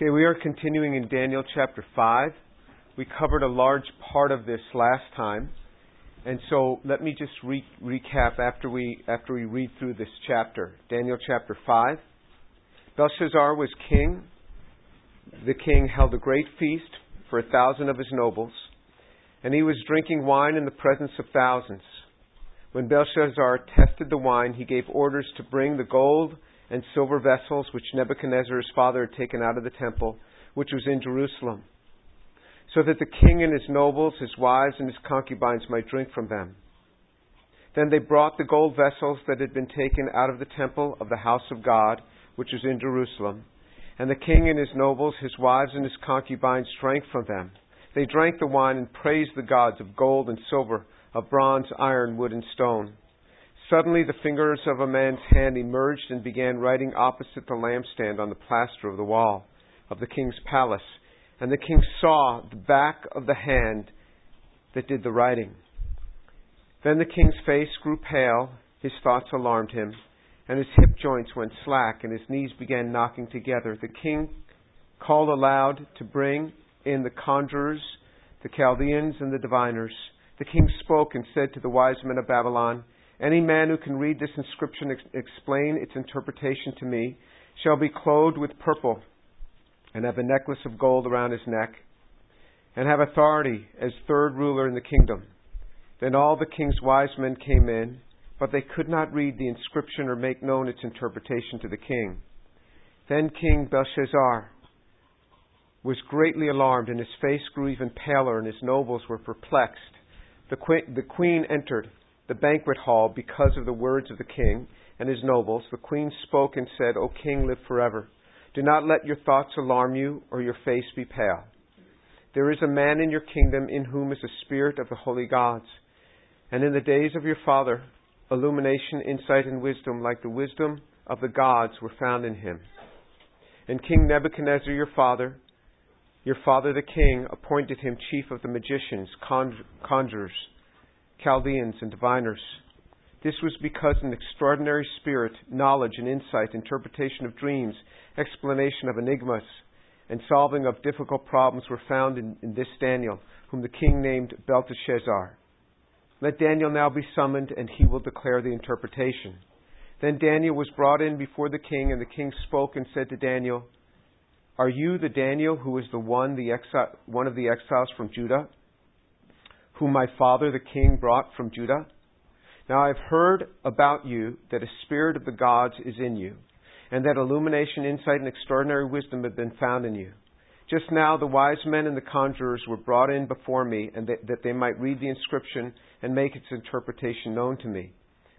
Okay, we are continuing in Daniel chapter 5. We covered a large part of this last time. And so let me just re- recap after we, after we read through this chapter. Daniel chapter 5. Belshazzar was king. The king held a great feast for a thousand of his nobles, and he was drinking wine in the presence of thousands. When Belshazzar tested the wine, he gave orders to bring the gold and silver vessels which Nebuchadnezzar his father had taken out of the temple, which was in Jerusalem, so that the king and his nobles, his wives, and his concubines might drink from them. Then they brought the gold vessels that had been taken out of the temple of the house of God, which was in Jerusalem. And the king and his nobles, his wives, and his concubines drank from them. They drank the wine and praised the gods of gold and silver, of bronze, iron, wood, and stone. Suddenly the fingers of a man's hand emerged and began writing opposite the lampstand on the plaster of the wall of the king's palace. And the king saw the back of the hand that did the writing. Then the king's face grew pale, his thoughts alarmed him, and his hip joints went slack, and his knees began knocking together. The king called aloud to bring in the conjurers, the Chaldeans, and the diviners. The king spoke and said to the wise men of Babylon, any man who can read this inscription ex- explain its interpretation to me shall be clothed with purple and have a necklace of gold around his neck and have authority as third ruler in the kingdom. Then all the king's wise men came in, but they could not read the inscription or make known its interpretation to the king. Then King Belshazzar was greatly alarmed, and his face grew even paler, and his nobles were perplexed. The, que- the queen entered the banquet hall because of the words of the king and his nobles, the queen spoke and said, O king, live forever. Do not let your thoughts alarm you or your face be pale. There is a man in your kingdom in whom is the spirit of the holy gods. And in the days of your father, illumination, insight, and wisdom, like the wisdom of the gods, were found in him. And King Nebuchadnezzar, your father, your father the king, appointed him chief of the magicians, conjurers, Chaldeans, and diviners. This was because an extraordinary spirit, knowledge and insight, interpretation of dreams, explanation of enigmas, and solving of difficult problems were found in, in this Daniel, whom the king named Belteshazzar. Let Daniel now be summoned, and he will declare the interpretation. Then Daniel was brought in before the king, and the king spoke and said to Daniel, Are you the Daniel who is the one, the one of the exiles from Judah? Whom my father the king brought from Judah? Now I have heard about you that a spirit of the gods is in you, and that illumination, insight, and extraordinary wisdom have been found in you. Just now the wise men and the conjurers were brought in before me, and that, that they might read the inscription and make its interpretation known to me.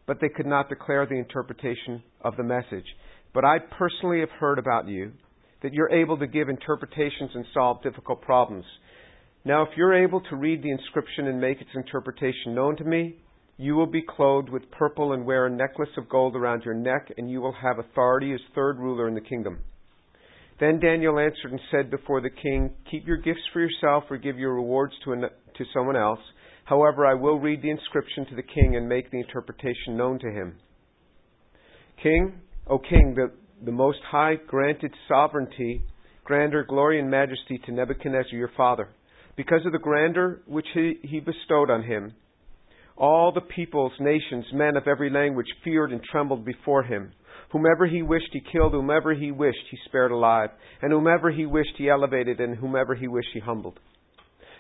But they could not declare the interpretation of the message. But I personally have heard about you, that you're able to give interpretations and solve difficult problems. Now, if you're able to read the inscription and make its interpretation known to me, you will be clothed with purple and wear a necklace of gold around your neck, and you will have authority as third ruler in the kingdom. Then Daniel answered and said before the king, Keep your gifts for yourself or give your rewards to, an, to someone else. However, I will read the inscription to the king and make the interpretation known to him. King, O king, the, the Most High granted sovereignty, grandeur, glory, and majesty to Nebuchadnezzar your father because of the grandeur which he, he bestowed on him. All the peoples, nations, men of every language feared and trembled before him. Whomever he wished, he killed. Whomever he wished, he spared alive. And whomever he wished, he elevated. And whomever he wished, he humbled.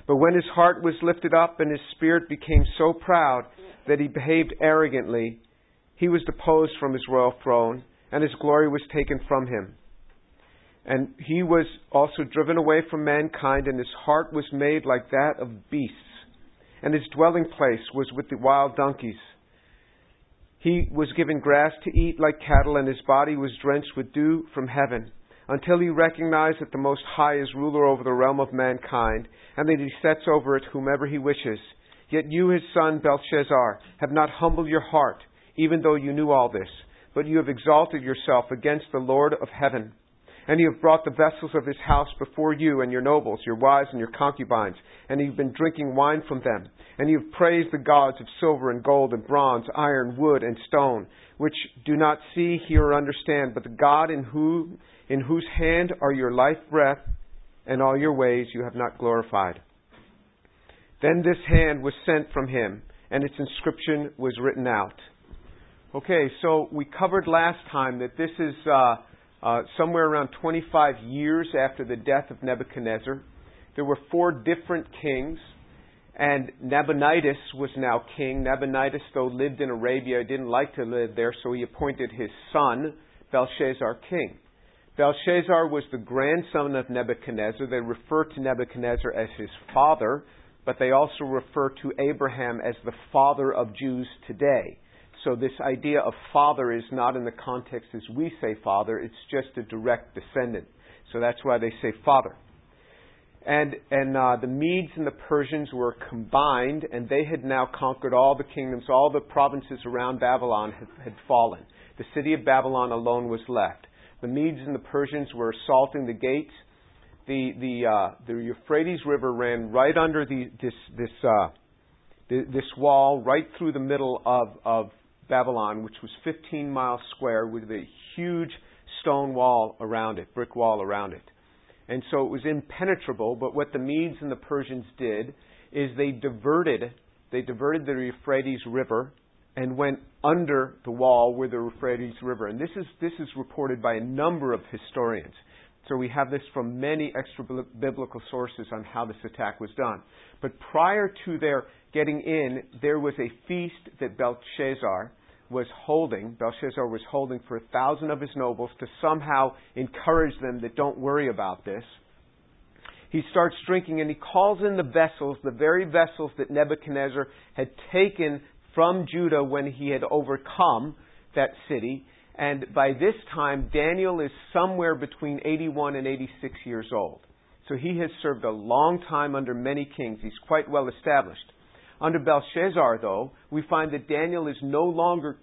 But when his heart was lifted up and his spirit became so proud that he behaved arrogantly, he was deposed from his royal throne, and his glory was taken from him. And he was also driven away from mankind, and his heart was made like that of beasts. And his dwelling place was with the wild donkeys. He was given grass to eat like cattle, and his body was drenched with dew from heaven, until he recognized that the Most High is ruler over the realm of mankind, and that he sets over it whomever he wishes. Yet you, his son Belshazzar, have not humbled your heart, even though you knew all this, but you have exalted yourself against the Lord of heaven And you have brought the vessels of his house before you and your nobles, your wives and your concubines, and you've been drinking wine from them. And you have praised the gods of silver and gold and bronze, iron, wood, and stone, which do not see, hear, or understand, but the God in, in whose hand are your life breath and all your ways you have not glorified. Then this hand was sent from him, and its inscription was written out. Okay, so we covered last time that this is uh, uh, somewhere around 25 years after the death of Nebuchadnezzar. There were four different kings, and Nabonidus was now king. Nabonidus, though lived in Arabia, didn't like to live there, so he appointed his son, Belshazzar, king. Belshazzar was the grandson of Nebuchadnezzar. They refer to Nebuchadnezzar as his father, but they also refer to Abraham as the father of Jews today. So this idea of father is not in the context as we say father, it's just a direct descendant. So that's why they say father. And, and uh, the Medes and the Persians were combined, and they had now conquered all the kingdoms, all the provinces around Babylon had, had fallen. The city of Babylon alone was left. The Medes and the Persians were assaulting the gates. The, the, uh, the Euphrates River ran right under the, this, this, uh, this wall, right through the middle of, of Babylon, which was 15 miles square with a huge stone wall around it, brick wall around it. And so it was impenetrable, but what the Medes and the Persians did is they diverted they diverted the Euphrates River and went under the wall with the Euphrates River. And this is this is reported by a number of historians. So we have this from many extra biblical sources on how this attack was done. But prior to their getting in, there was a feast that Belshazzar was holding, Belshazzar was holding for a thousand of his nobles to somehow encourage them that don't worry about this. He starts drinking and he calls in the vessels, the very vessels that Nebuchadnezzar had taken from Judah when he had overcome that city. And by this time, Daniel is somewhere between 81 and 86 years old. So he has served a long time under many kings. He's quite well established. Under Belshazzar, though, we find that Daniel is no longer,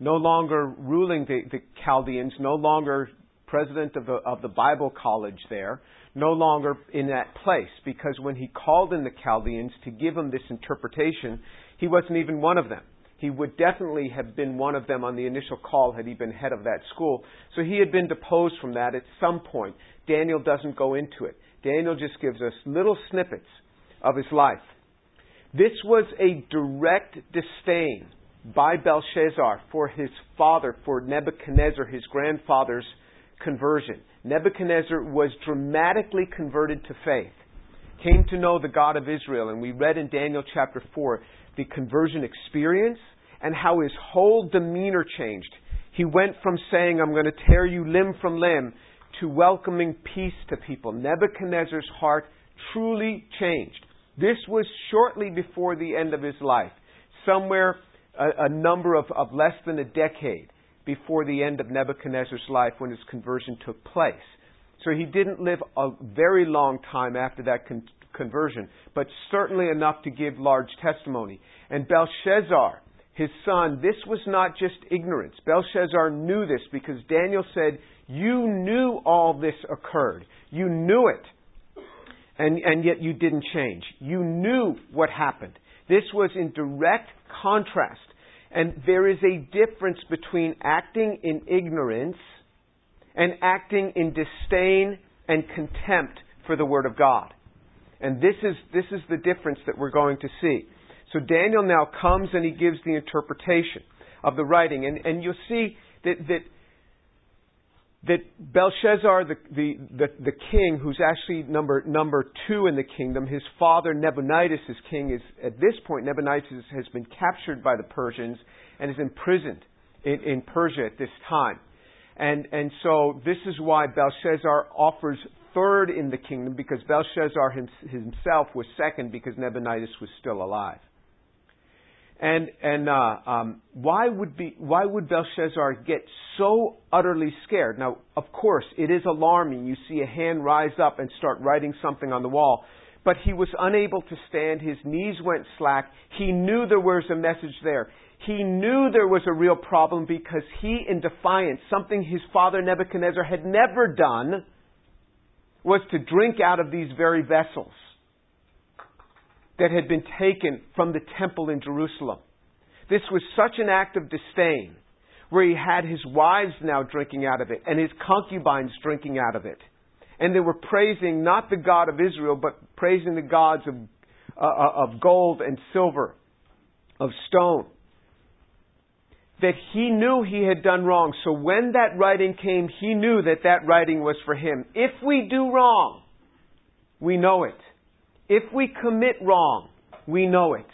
no longer ruling the, the Chaldeans, no longer president of the, of the Bible college there, no longer in that place, because when he called in the Chaldeans to give him this interpretation, he wasn't even one of them. He would definitely have been one of them on the initial call had he been head of that school. So he had been deposed from that at some point. Daniel doesn't go into it. Daniel just gives us little snippets of his life. This was a direct disdain by Belshazzar for his father, for Nebuchadnezzar, his grandfather's conversion. Nebuchadnezzar was dramatically converted to faith, came to know the God of Israel, and we read in Daniel chapter 4 the conversion experience and how his whole demeanor changed. He went from saying, I'm going to tear you limb from limb, to welcoming peace to people. Nebuchadnezzar's heart truly changed. This was shortly before the end of his life, somewhere a, a number of, of less than a decade before the end of Nebuchadnezzar's life when his conversion took place. So he didn't live a very long time after that con- conversion, but certainly enough to give large testimony. And Belshazzar, his son, this was not just ignorance. Belshazzar knew this because Daniel said, You knew all this occurred. You knew it and, and yet you didn't change. You knew what happened. This was in direct contrast. And there is a difference between acting in ignorance and acting in disdain and contempt for the Word of God. And this is, this is the difference that we're going to see. So Daniel now comes and he gives the interpretation of the writing. And, and you'll see that, that that Belshazzar, the, the, the, the, king, who's actually number, number two in the kingdom, his father Nabonidus is king, is at this point, Nabonidus has been captured by the Persians and is imprisoned in, in Persia at this time. And, and so this is why Belshazzar offers third in the kingdom, because Belshazzar himself was second because Nabonidus was still alive. And and uh, um, why would be why would Belshazzar get so utterly scared? Now, of course, it is alarming. You see a hand rise up and start writing something on the wall, but he was unable to stand. His knees went slack. He knew there was a message there. He knew there was a real problem because he, in defiance, something his father Nebuchadnezzar had never done, was to drink out of these very vessels that had been taken from the temple in Jerusalem. This was such an act of disdain, where he had his wives now drinking out of it and his concubines drinking out of it. And they were praising not the God of Israel, but praising the gods of, uh, of gold and silver, of stone. That he knew he had done wrong. So when that writing came, he knew that that writing was for him. If we do wrong, we know it. If we commit wrong, we know it.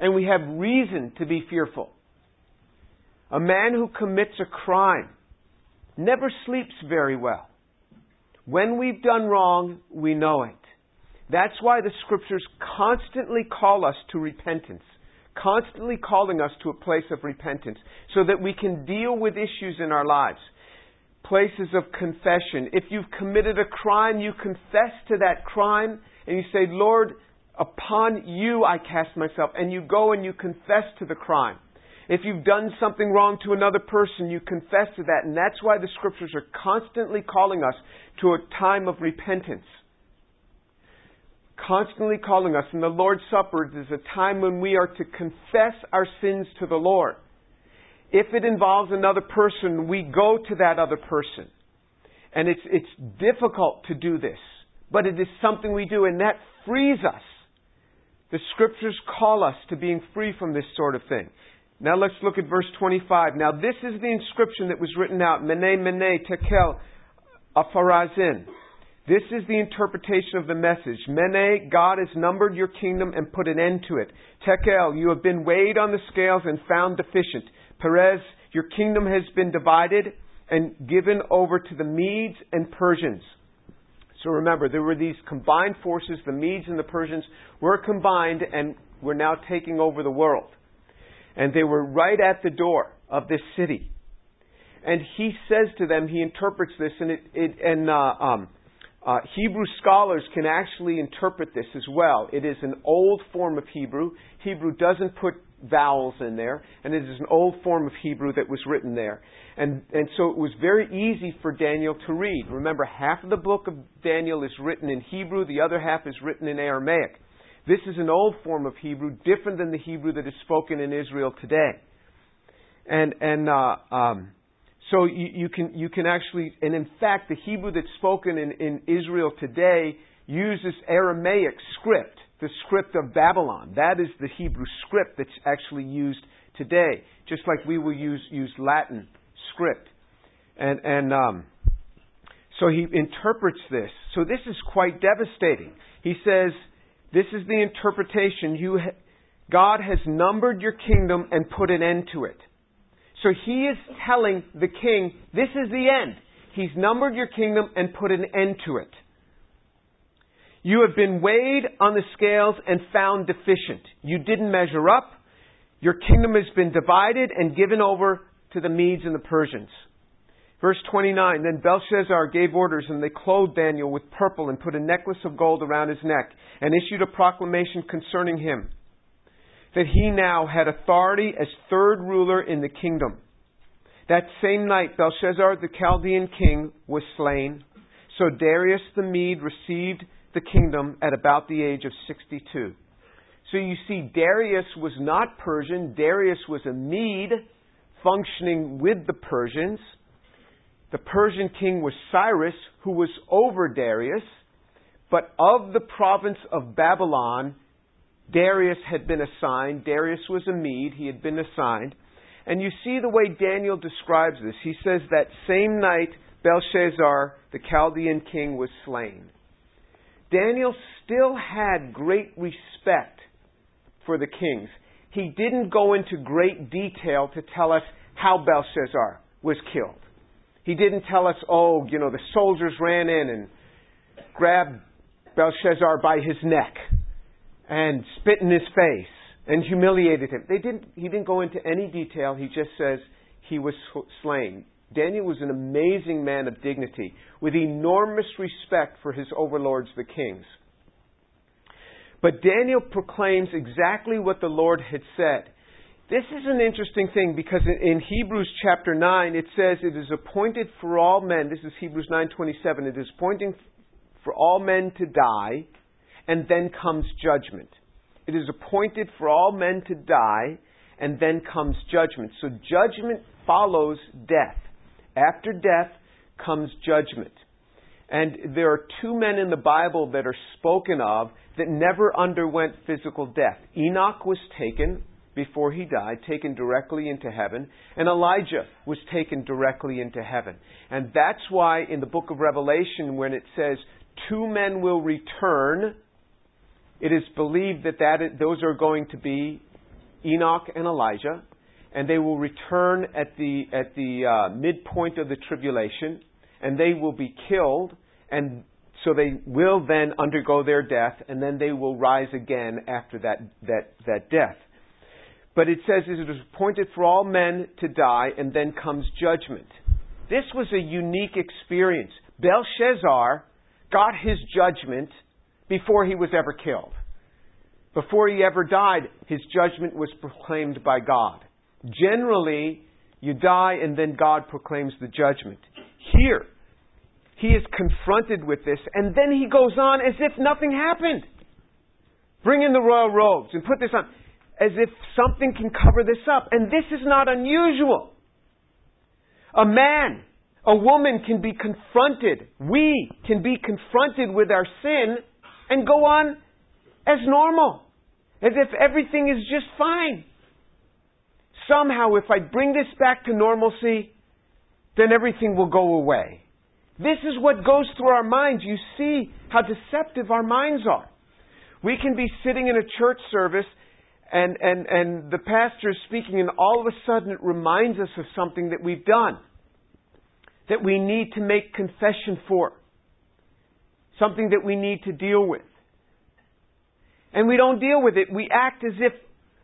And we have reason to be fearful. A man who commits a crime never sleeps very well. When we've done wrong, we know it. That's why the scriptures constantly call us to repentance, constantly calling us to a place of repentance so that we can deal with issues in our lives. Places of confession. If you've committed a crime, you confess to that crime and you say, Lord, upon you I cast myself, and you go and you confess to the crime. If you've done something wrong to another person, you confess to that. And that's why the scriptures are constantly calling us to a time of repentance. Constantly calling us. And the Lord's Supper is a time when we are to confess our sins to the Lord. If it involves another person, we go to that other person. And it's, it's difficult to do this but it is something we do, and that frees us. The scriptures call us to being free from this sort of thing. Now let's look at verse 25. Now this is the inscription that was written out, Mene, Mene, Tekel, Upharsin. This is the interpretation of the message. Mene, God has numbered your kingdom and put an end to it. Tekel, you have been weighed on the scales and found deficient. Peres, your kingdom has been divided and given over to the Medes and Persians. So remember, there were these combined forces, the Medes and the Persians were combined and were now taking over the world. And they were right at the door of this city. And he says to them, he interprets this, and, it, it and uh, um, uh, Hebrew scholars can actually interpret this as well. It is an old form of Hebrew. Hebrew doesn't put vowels in there, and it is an old form of Hebrew that was written there. And, and so it was very easy for Daniel to read. Remember, half of the book of Daniel is written in Hebrew, the other half is written in Aramaic. This is an old form of Hebrew, different than the Hebrew that is spoken in Israel today. And, and uh, um, so you, you, can, you can actually, and in fact, the Hebrew that's spoken in, in Israel today uses Aramaic script the script of Babylon. That is the Hebrew script that's actually used today, just like we will use, use Latin script. And, and um, so he interprets this. So this is quite devastating. He says, This is the interpretation. You ha- God has numbered your kingdom and put an end to it. So he is telling the king, This is the end. He's numbered your kingdom and put an end to it. You have been weighed on the scales and found deficient. You didn't measure up. Your kingdom has been divided and given over to the Medes and the Persians. Verse 29 Then Belshazzar gave orders, and they clothed Daniel with purple and put a necklace of gold around his neck, and issued a proclamation concerning him that he now had authority as third ruler in the kingdom. That same night, Belshazzar the Chaldean king was slain. So Darius the Mede received the kingdom at about the age of 62. So you see, Darius was not Persian. Darius was a Mede functioning with the Persians. The Persian king was Cyrus, who was over Darius. But of the province of Babylon, Darius had been assigned. Darius was a Mede. He had been assigned. And you see the way Daniel describes this. He says that same night, Belshazzar, the Chaldean king, was slain. Daniel still had great respect for the kings. He didn't go into great detail to tell us how Belshazzar was killed. He didn't tell us, oh, you know, the soldiers ran in and grabbed Belshazzar by his neck and spit in his face and humiliated him. They didn't, he didn't go into any detail. He just says he was slain. Daniel was an amazing man of dignity with enormous respect for his overlords, the kings. But Daniel proclaims exactly what the Lord had said. This is an interesting thing because in Hebrews chapter 9 it says it is appointed for all men, this is Hebrews 9:27, it is appointed for all men to die and then comes judgment. It is appointed for all men to die and then comes judgment. So judgment follows death. After death comes judgment. And there are two men in the Bible that are spoken of that never underwent physical death. Enoch was taken before he died, taken directly into heaven, and Elijah was taken directly into heaven. And that's why in the book of Revelation, when it says, two men will return, it is believed that, that those are going to be Enoch and Elijah, and they will return at the, at the uh, midpoint of the tribulation, and they will be killed, and so they will then undergo their death, and then they will rise again after that, that, that death. But it says it is appointed for all men to die, and then comes judgment. This was a unique experience. Belshazzar got his judgment before he was ever killed. Before he ever died, his judgment was proclaimed by God. Generally, you die and then God proclaims the judgment. Here, he is confronted with this, and then he goes on as if nothing happened. Bring in the royal robes and put this on, as if something can cover this up. And this is not unusual. A man, a woman can be confronted, we can be confronted with our sin and go on as normal, as if everything is just fine. Somehow, if I bring this back to normalcy, then everything will go away. This is what goes through our minds. You see how deceptive our minds are. We can be sitting in a church service and, and, and the pastor is speaking, and all of a sudden it reminds us of something that we've done, that we need to make confession for, something that we need to deal with. And we don't deal with it. We act as if,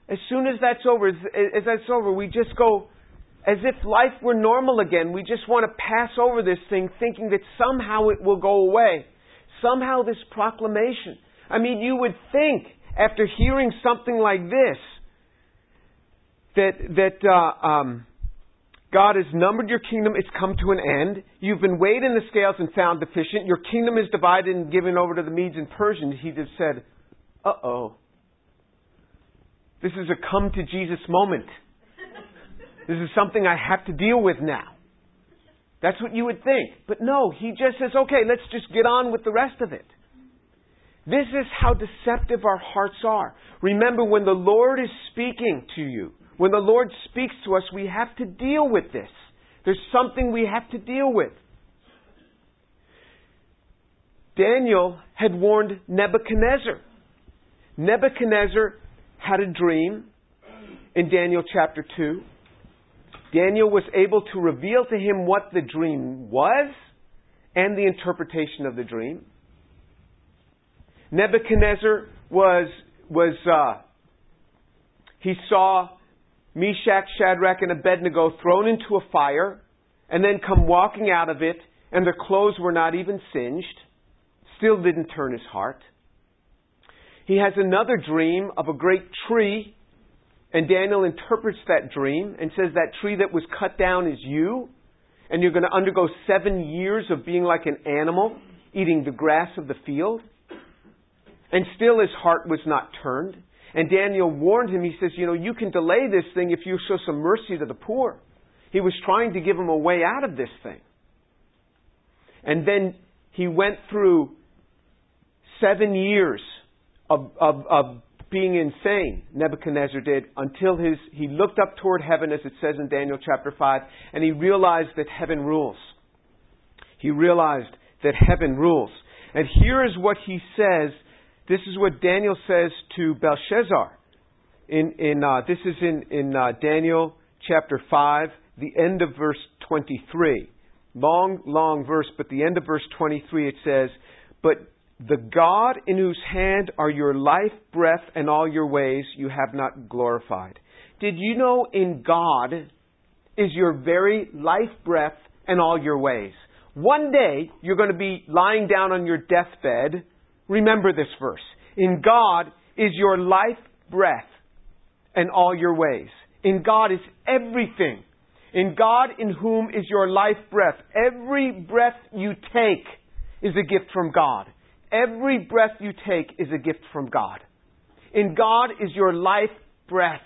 as soon as that's over, as, as that's over, we just go, as if life were normal again. We just want to pass over this thing thinking that somehow it will go away. Somehow this proclamation. I mean, you would think after hearing something like this that, that uh, um, God has numbered your kingdom, it's come to an end. You've been weighed in the scales and found deficient. Your kingdom is divided and given over to the Medes and Persians. He just said, uh oh. This is a come to Jesus moment. This is something I have to deal with now. That's what you would think. But no, he just says, okay, let's just get on with the rest of it. This is how deceptive our hearts are. Remember, when the Lord is speaking to you, when the Lord speaks to us, we have to deal with this. There's something we have to deal with. Daniel had warned Nebuchadnezzar. Nebuchadnezzar had a dream in Daniel chapter 2. Daniel was able to reveal to him what the dream was and the interpretation of the dream. Nebuchadnezzar was, was uh, he saw Meshach, Shadrach, and Abednego thrown into a fire and then come walking out of it, and their clothes were not even singed. Still didn't turn his heart. He has another dream of a great tree and Daniel interprets that dream and says that tree that was cut down is you, and you're going to undergo seven years of being like an animal, eating the grass of the field. And still his heart was not turned. And Daniel warned him, he says, You know, you can delay this thing if you show some mercy to the poor. He was trying to give him a way out of this thing. And then he went through seven years of, of, of being insane, Nebuchadnezzar did, until his, he looked up toward heaven, as it says in Daniel chapter 5, and he realized that heaven rules. He realized that heaven rules. And here is what he says. This is what Daniel says to Belshazzar. In, in, uh, this is in, in uh, Daniel chapter 5, the end of verse 23. Long, long verse, but the end of verse 23 it says, But the God in whose hand are your life, breath, and all your ways you have not glorified. Did you know in God is your very life, breath, and all your ways? One day you're going to be lying down on your deathbed. Remember this verse. In God is your life breath and all your ways. In God is everything. In God in whom is your life breath. Every breath you take is a gift from God. Every breath you take is a gift from God. In God is your life breath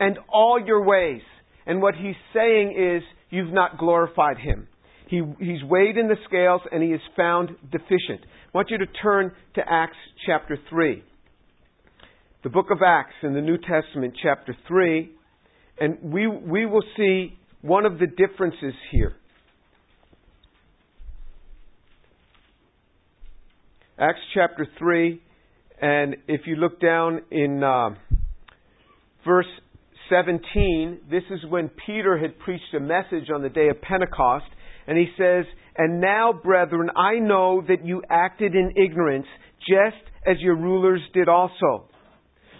and all your ways. And what he's saying is, you've not glorified him. He, he's weighed in the scales and he is found deficient. I want you to turn to Acts chapter 3. The book of Acts in the New Testament, chapter 3, and we, we will see one of the differences here. Acts chapter 3, and if you look down in uh, verse 17, this is when Peter had preached a message on the day of Pentecost, and he says, And now, brethren, I know that you acted in ignorance, just as your rulers did also.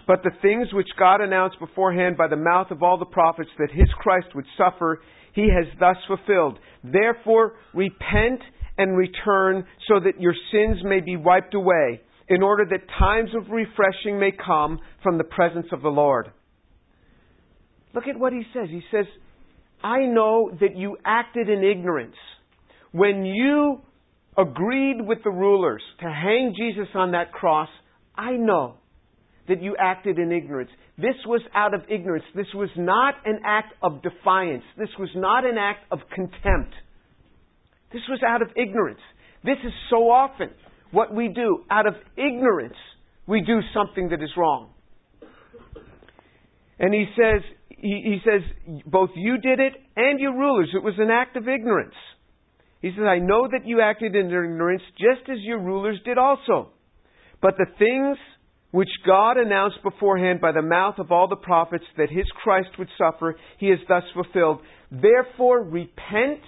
But the things which God announced beforehand by the mouth of all the prophets that his Christ would suffer, he has thus fulfilled. Therefore, repent and return so that your sins may be wiped away, in order that times of refreshing may come from the presence of the Lord. Look at what he says. He says, I know that you acted in ignorance. When you agreed with the rulers to hang Jesus on that cross, I know that you acted in ignorance. This was out of ignorance. This was not an act of defiance. This was not an act of contempt. This was out of ignorance. This is so often what we do. Out of ignorance, we do something that is wrong. And he says, he, he says, both you did it and your rulers. It was an act of ignorance. He says, I know that you acted in ignorance just as your rulers did also. But the things which God announced beforehand by the mouth of all the prophets that his Christ would suffer, he has thus fulfilled. Therefore, repent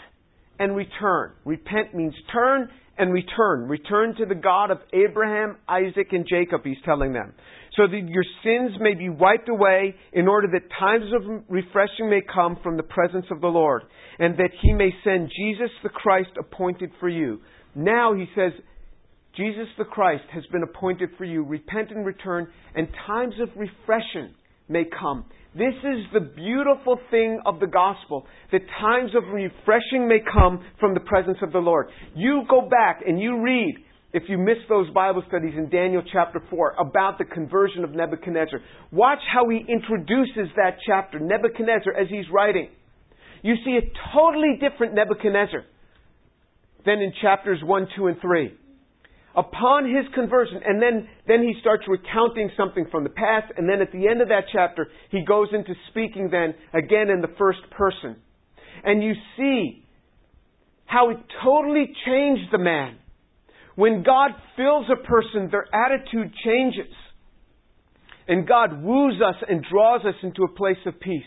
and return. Repent means turn and return. Return to the God of Abraham, Isaac, and Jacob, he's telling them so that your sins may be wiped away, in order that times of refreshing may come from the presence of the Lord, and that he may send Jesus the Christ appointed for you. Now, he says, Jesus the Christ has been appointed for you. Repent and return, and times of refreshing may come. This is the beautiful thing of the gospel, that times of refreshing may come from the presence of the Lord. You go back and you read if you miss those Bible studies in Daniel chapter 4 about the conversion of Nebuchadnezzar, watch how he introduces that chapter, Nebuchadnezzar, as he's writing. You see a totally different Nebuchadnezzar than in chapters 1, 2, and 3. Upon his conversion, and then, then he starts recounting something from the past, and then at the end of that chapter, he goes into speaking then again in the first person. And you see how it totally changed the man when God fills a person, their attitude changes. And God woos us and draws us into a place of peace.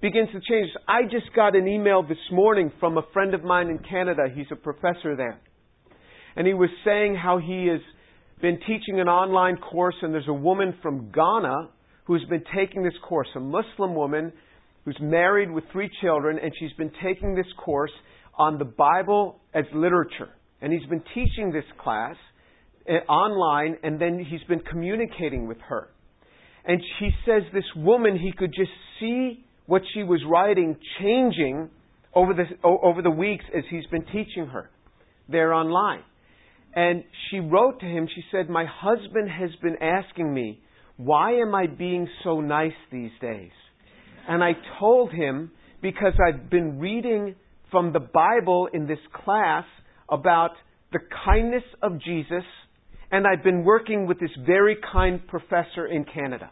Begins to change. us. I just got an email this morning from a friend of mine in Canada. He's a professor there. And he was saying how he has been teaching an online course, and there's a woman from Ghana who's been taking this course, a Muslim woman who's married with three children, and she's been taking this course on the Bible as literature. And he's been teaching this class uh, online, and then he's been communicating with her. And he says this woman, he could just see what she was writing changing over the, over the weeks as he's been teaching her there online. And she wrote to him, she said, My husband has been asking me, why am I being so nice these days? And I told him, because I've been reading from the Bible in this class about the kindness of Jesus, and I've been working with this very kind professor in Canada.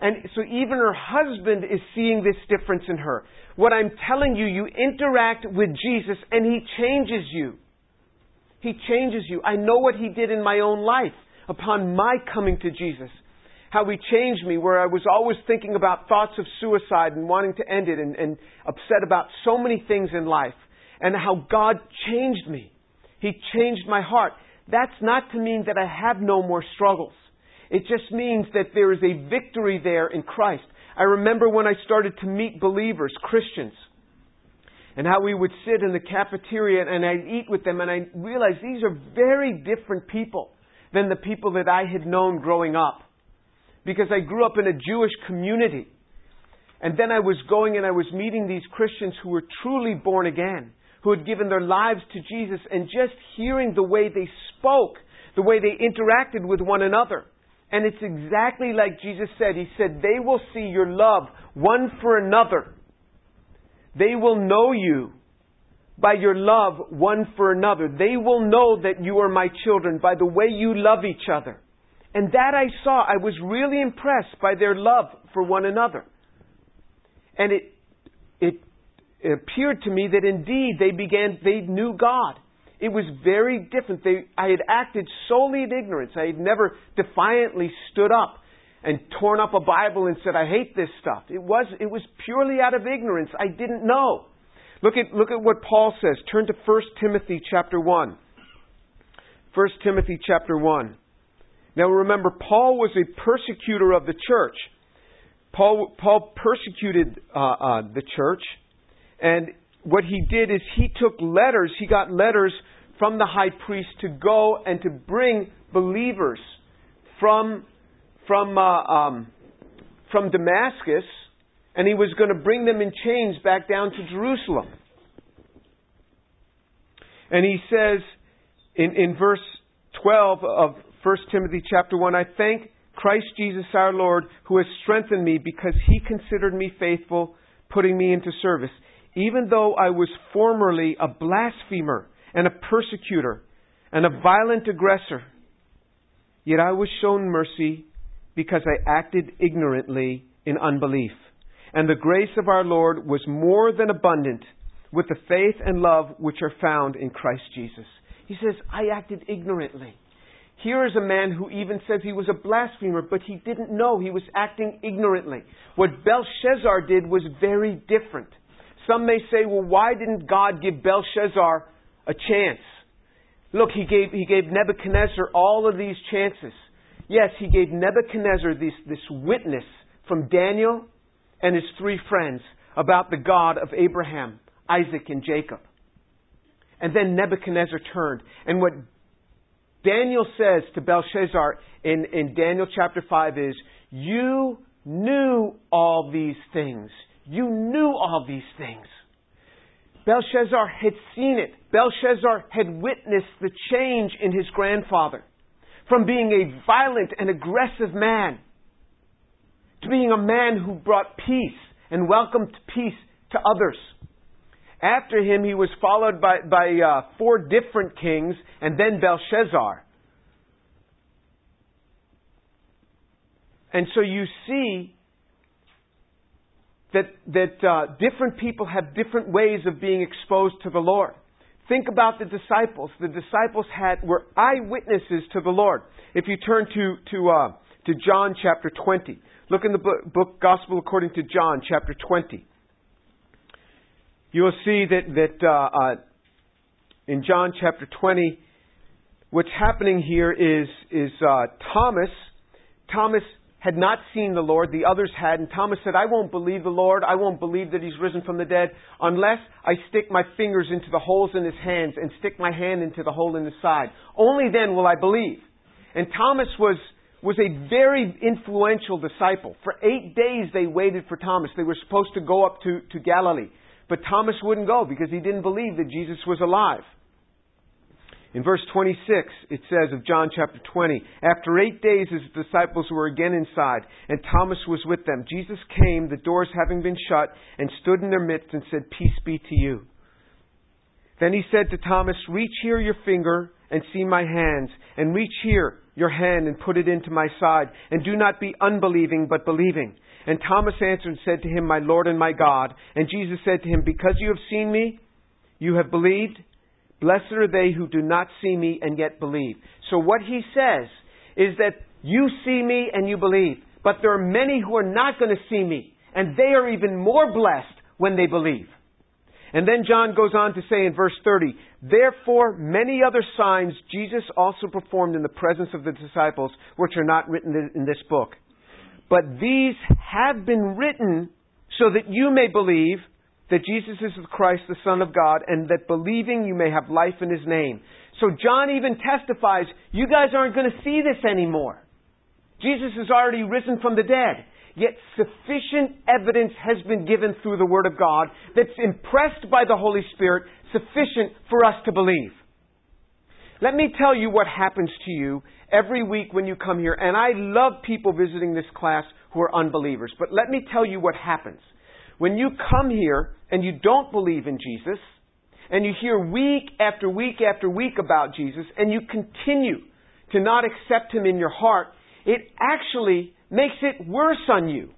And so even her husband is seeing this difference in her. What I'm telling you, you interact with Jesus and he changes you. He changes you. I know what he did in my own life upon my coming to Jesus. How he changed me, where I was always thinking about thoughts of suicide and wanting to end it and, and upset about so many things in life and how God changed me. He changed my heart. That's not to mean that I have no more struggles. It just means that there is a victory there in Christ. I remember when I started to meet believers, Christians, and how we would sit in the cafeteria and I'd eat with them and I realized these are very different people than the people that I had known growing up. Because I grew up in a Jewish community. And then I was going and I was meeting these Christians who were truly born again, who had given their lives to Jesus, and just hearing the way they spoke, the way they interacted with one another. And it's exactly like Jesus said. He said, They will see your love one for another. They will know you by your love one for another. They will know that you are my children by the way you love each other. And that I saw. I was really impressed by their love for one another. And it, it, it appeared to me that indeed they began, they knew God. It was very different. They, I had acted solely in ignorance. I had never defiantly stood up and torn up a Bible and said, I hate this stuff. It was, it was purely out of ignorance. I didn't know. Look at, look at what Paul says. Turn to 1 Timothy chapter 1. 1 Timothy chapter 1. Now remember, Paul was a persecutor of the church. Paul, Paul persecuted uh, uh, the church, and what he did is he took letters, he got letters from the high priest to go and to bring believers from, from, uh, um, from Damascus and he was going to bring them in chains back down to Jerusalem. And he says in, in verse 12 of 1 Timothy chapter 1, I thank Christ Jesus our Lord who has strengthened me because he considered me faithful, putting me into service. Even though I was formerly a blasphemer and a persecutor and a violent aggressor, yet I was shown mercy because I acted ignorantly in unbelief. And the grace of our Lord was more than abundant with the faith and love which are found in Christ Jesus. He says, I acted ignorantly. Here is a man who even says he was a blasphemer, but he didn't know he was acting ignorantly. What Belshazzar did was very different. Some may say, well, why didn't God give Belshazzar a chance? Look, he gave, he gave Nebuchadnezzar all of these chances. Yes, he gave Nebuchadnezzar this, this witness from Daniel and his three friends about the God of Abraham, Isaac, and Jacob. And then Nebuchadnezzar turned. And what Daniel says to Belshazzar in, in Daniel chapter 5 is, You knew all these things. You knew all these things. Belshazzar had seen it. Belshazzar had witnessed the change in his grandfather from being a violent and aggressive man to being a man who brought peace and welcomed peace to others. After him, he was followed by, by uh, four different kings and then Belshazzar. And so you see that, that uh, different people have different ways of being exposed to the Lord. Think about the disciples. The disciples had were eyewitnesses to the Lord. If you turn to to uh, to John chapter twenty, Look in the book, book Gospel according to John, chapter 20. You will see that, that uh, uh, in John chapter 20, what's happening here is, is uh, Thomas. Thomas had not seen the Lord, the others had, and Thomas said, I won't believe the Lord, I won't believe that He's risen from the dead, unless I stick my fingers into the holes in His hands and stick my hand into the hole in His side. Only then will I believe. And Thomas was was a very influential disciple. For eight days they waited for Thomas. They were supposed to go up to, to Galilee. But Thomas wouldn't go because he didn't believe that Jesus was alive. In verse 26, it says of John chapter 20, After eight days his disciples were again inside, and Thomas was with them. Jesus came, the doors having been shut, and stood in their midst and said, Peace be to you. Then he said to Thomas, Reach here your finger and see my hands, and reach here your hand and put it into my side, and do not be unbelieving, but believing. And Thomas answered and said to him, My Lord and my God. And Jesus said to him, Because you have seen me, you have believed. Blessed are they who do not see me and yet believe. So what he says is that you see me and you believe. But there are many who are not going to see me, and they are even more blessed when they believe. And then John goes on to say in verse 30, Therefore many other signs Jesus also performed in the presence of the disciples, which are not written in this book. But these have been written so that you may believe that Jesus is the Christ, the Son of God, and that believing you may have life in His name. So John even testifies, you guys aren't going to see this anymore. Jesus has already risen from the dead. Yet sufficient evidence has been given through the Word of God that's impressed by the Holy Spirit, sufficient for us to believe. Let me tell you what happens to you every week when you come here. And I love people visiting this class who are unbelievers. But let me tell you what happens. When you come here and you don't believe in Jesus, and you hear week after week after week about Jesus, and you continue to not accept Him in your heart, it actually makes it worse on you.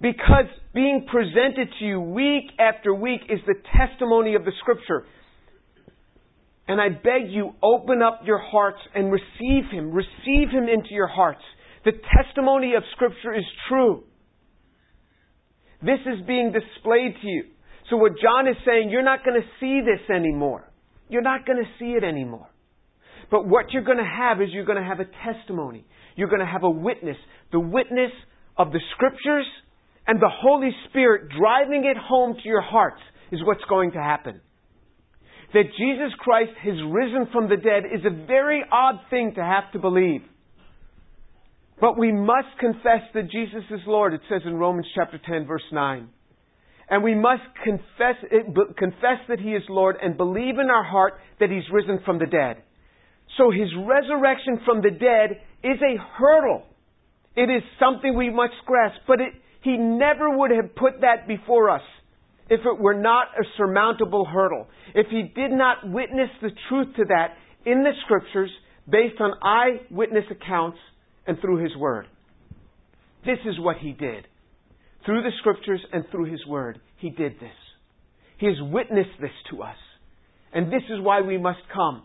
Because being presented to you week after week is the testimony of the Scripture. And I beg you, open up your hearts and receive Him. Receive Him into your hearts. The testimony of Scripture is true. This is being displayed to you. So what John is saying, you're not going to see this anymore. You're not going to see it anymore. But what you're going to have is you're going to have a testimony. You're going to have a witness. The witness of the scriptures and the Holy Spirit driving it home to your hearts is what's going to happen. That Jesus Christ has risen from the dead is a very odd thing to have to believe. But we must confess that Jesus is Lord. It says in Romans chapter 10 verse 9. And we must confess, confess that He is Lord and believe in our heart that He's risen from the dead. So His resurrection from the dead is a hurdle. It is something we must grasp, but it, He never would have put that before us if it were not a surmountable hurdle. If He did not witness the truth to that in the Scriptures based on eyewitness accounts and through His Word. This is what He did. Through the scriptures and through His Word, He did this. He has witnessed this to us. And this is why we must come.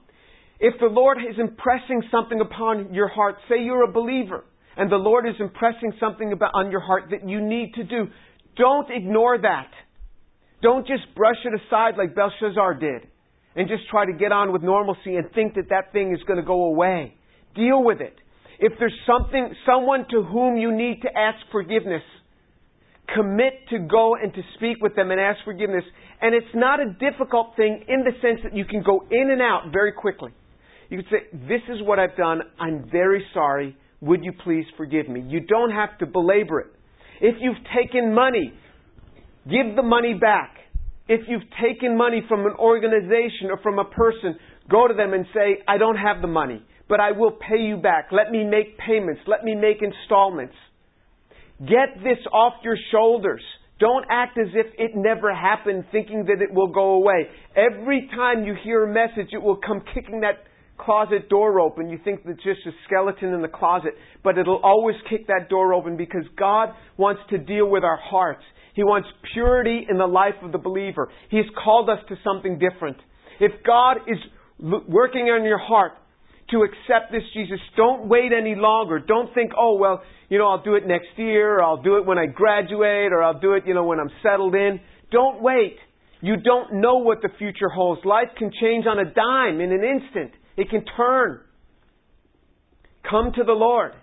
If the Lord is impressing something upon your heart, say you're a believer, and the Lord is impressing something on your heart that you need to do, don't ignore that. Don't just brush it aside like Belshazzar did and just try to get on with normalcy and think that that thing is going to go away. Deal with it. If there's something, someone to whom you need to ask forgiveness, commit to go and to speak with them and ask forgiveness. And it's not a difficult thing in the sense that you can go in and out very quickly. You can say, This is what I've done. I'm very sorry. Would you please forgive me? You don't have to belabor it. If you've taken money, give the money back. If you've taken money from an organization or from a person, go to them and say, I don't have the money, but I will pay you back. Let me make payments. Let me make installments. Get this off your shoulders. Don't act as if it never happened, thinking that it will go away. Every time you hear a message, it will come kicking that closet door open. You think it's just a skeleton in the closet, but it'll always kick that door open because God wants to deal with our hearts. He wants purity in the life of the believer. He's called us to something different. If God is working on your heart to accept this Jesus, don't wait any longer. Don't think, oh, well, you know, I'll do it next year, or I'll do it when I graduate, or I'll do it, you know, when I'm settled in. Don't wait. You don't know what the future holds. Life can change on a dime in an instant. It can turn. Come to the Lord.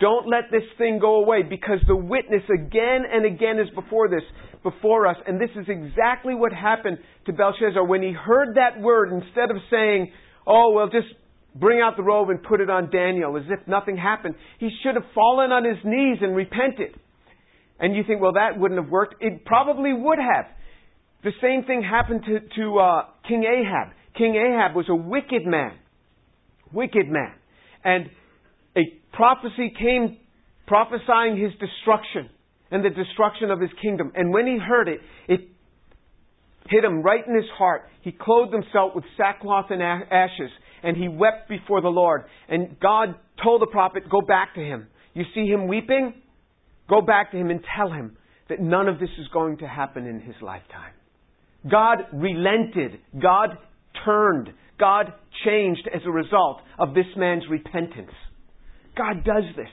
Don't let this thing go away because the witness again and again is before this, before us. And this is exactly what happened to Belshazzar when he heard that word instead of saying, oh, well, just bring out the robe and put it on Daniel as if nothing happened. He should have fallen on his knees and repented. And you think, well, that wouldn't have worked. It probably would have. The same thing happened to, to uh, King Ahab. King Ahab was a wicked man. Wicked man. And a prophecy came prophesying his destruction and the destruction of his kingdom. And when he heard it, it hit him right in his heart. He clothed himself with sackcloth and ashes and he wept before the Lord. And God told the prophet, Go back to him. You see him weeping? Go back to him and tell him that none of this is going to happen in his lifetime. God relented. God turned. God changed as a result of this man's repentance. God does this.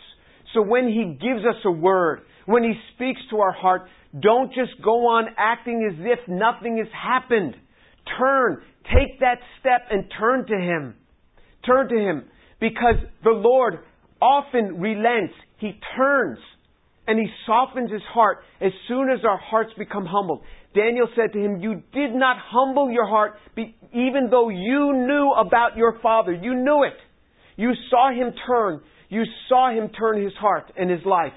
So when he gives us a word, when he speaks to our heart, don't just go on acting as if nothing has happened. Turn, Take that step and turn to Him. Turn to Him. Because the Lord often relents. He turns. And he softens his heart as soon as our hearts become humbled. Daniel said to him, You did not humble your heart, even though you knew about your father. You knew it. You saw him turn. You saw him turn his heart and his life.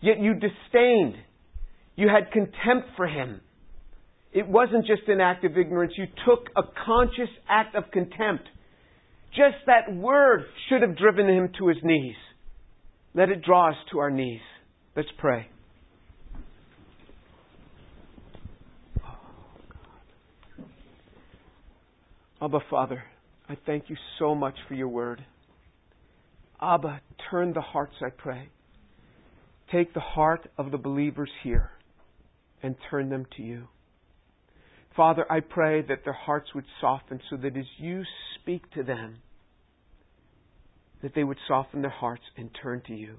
Yet you disdained. You had contempt for him. It wasn't just an act of ignorance. You took a conscious act of contempt. Just that word should have driven him to his knees. Let it draw us to our knees. Let's pray. Abba, Father, I thank you so much for your word. Abba, turn the hearts, I pray. Take the heart of the believers here and turn them to you. Father, I pray that their hearts would soften so that as you speak to them, that they would soften their hearts and turn to you.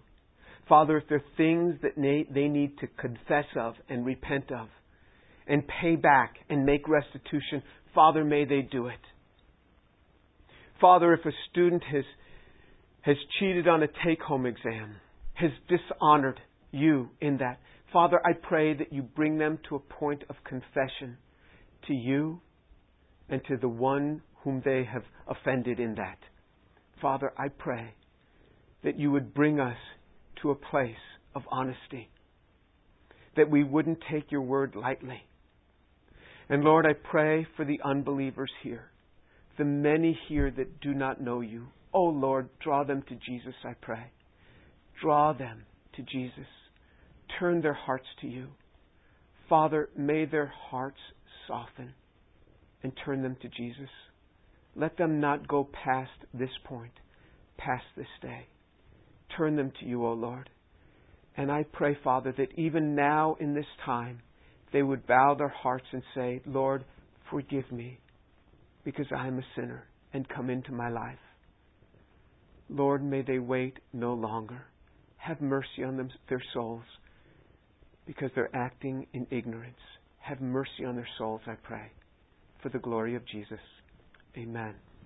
Father, if there are things that they need to confess of and repent of and pay back and make restitution, Father, may they do it. Father, if a student has, has cheated on a take home exam, has dishonored you in that, Father, I pray that you bring them to a point of confession to you and to the one whom they have offended in that. Father, I pray that you would bring us to a place of honesty, that we wouldn't take your word lightly. And Lord, I pray for the unbelievers here, the many here that do not know you. Oh Lord, draw them to Jesus, I pray. Draw them to Jesus. Turn their hearts to you. Father, may their hearts soften and turn them to Jesus. Let them not go past this point, past this day. Turn them to you, O Lord. And I pray, Father, that even now in this time, they would bow their hearts and say, Lord, forgive me because I am a sinner and come into my life. Lord, may they wait no longer. Have mercy on them, their souls because they're acting in ignorance. Have mercy on their souls, I pray, for the glory of Jesus. Amen.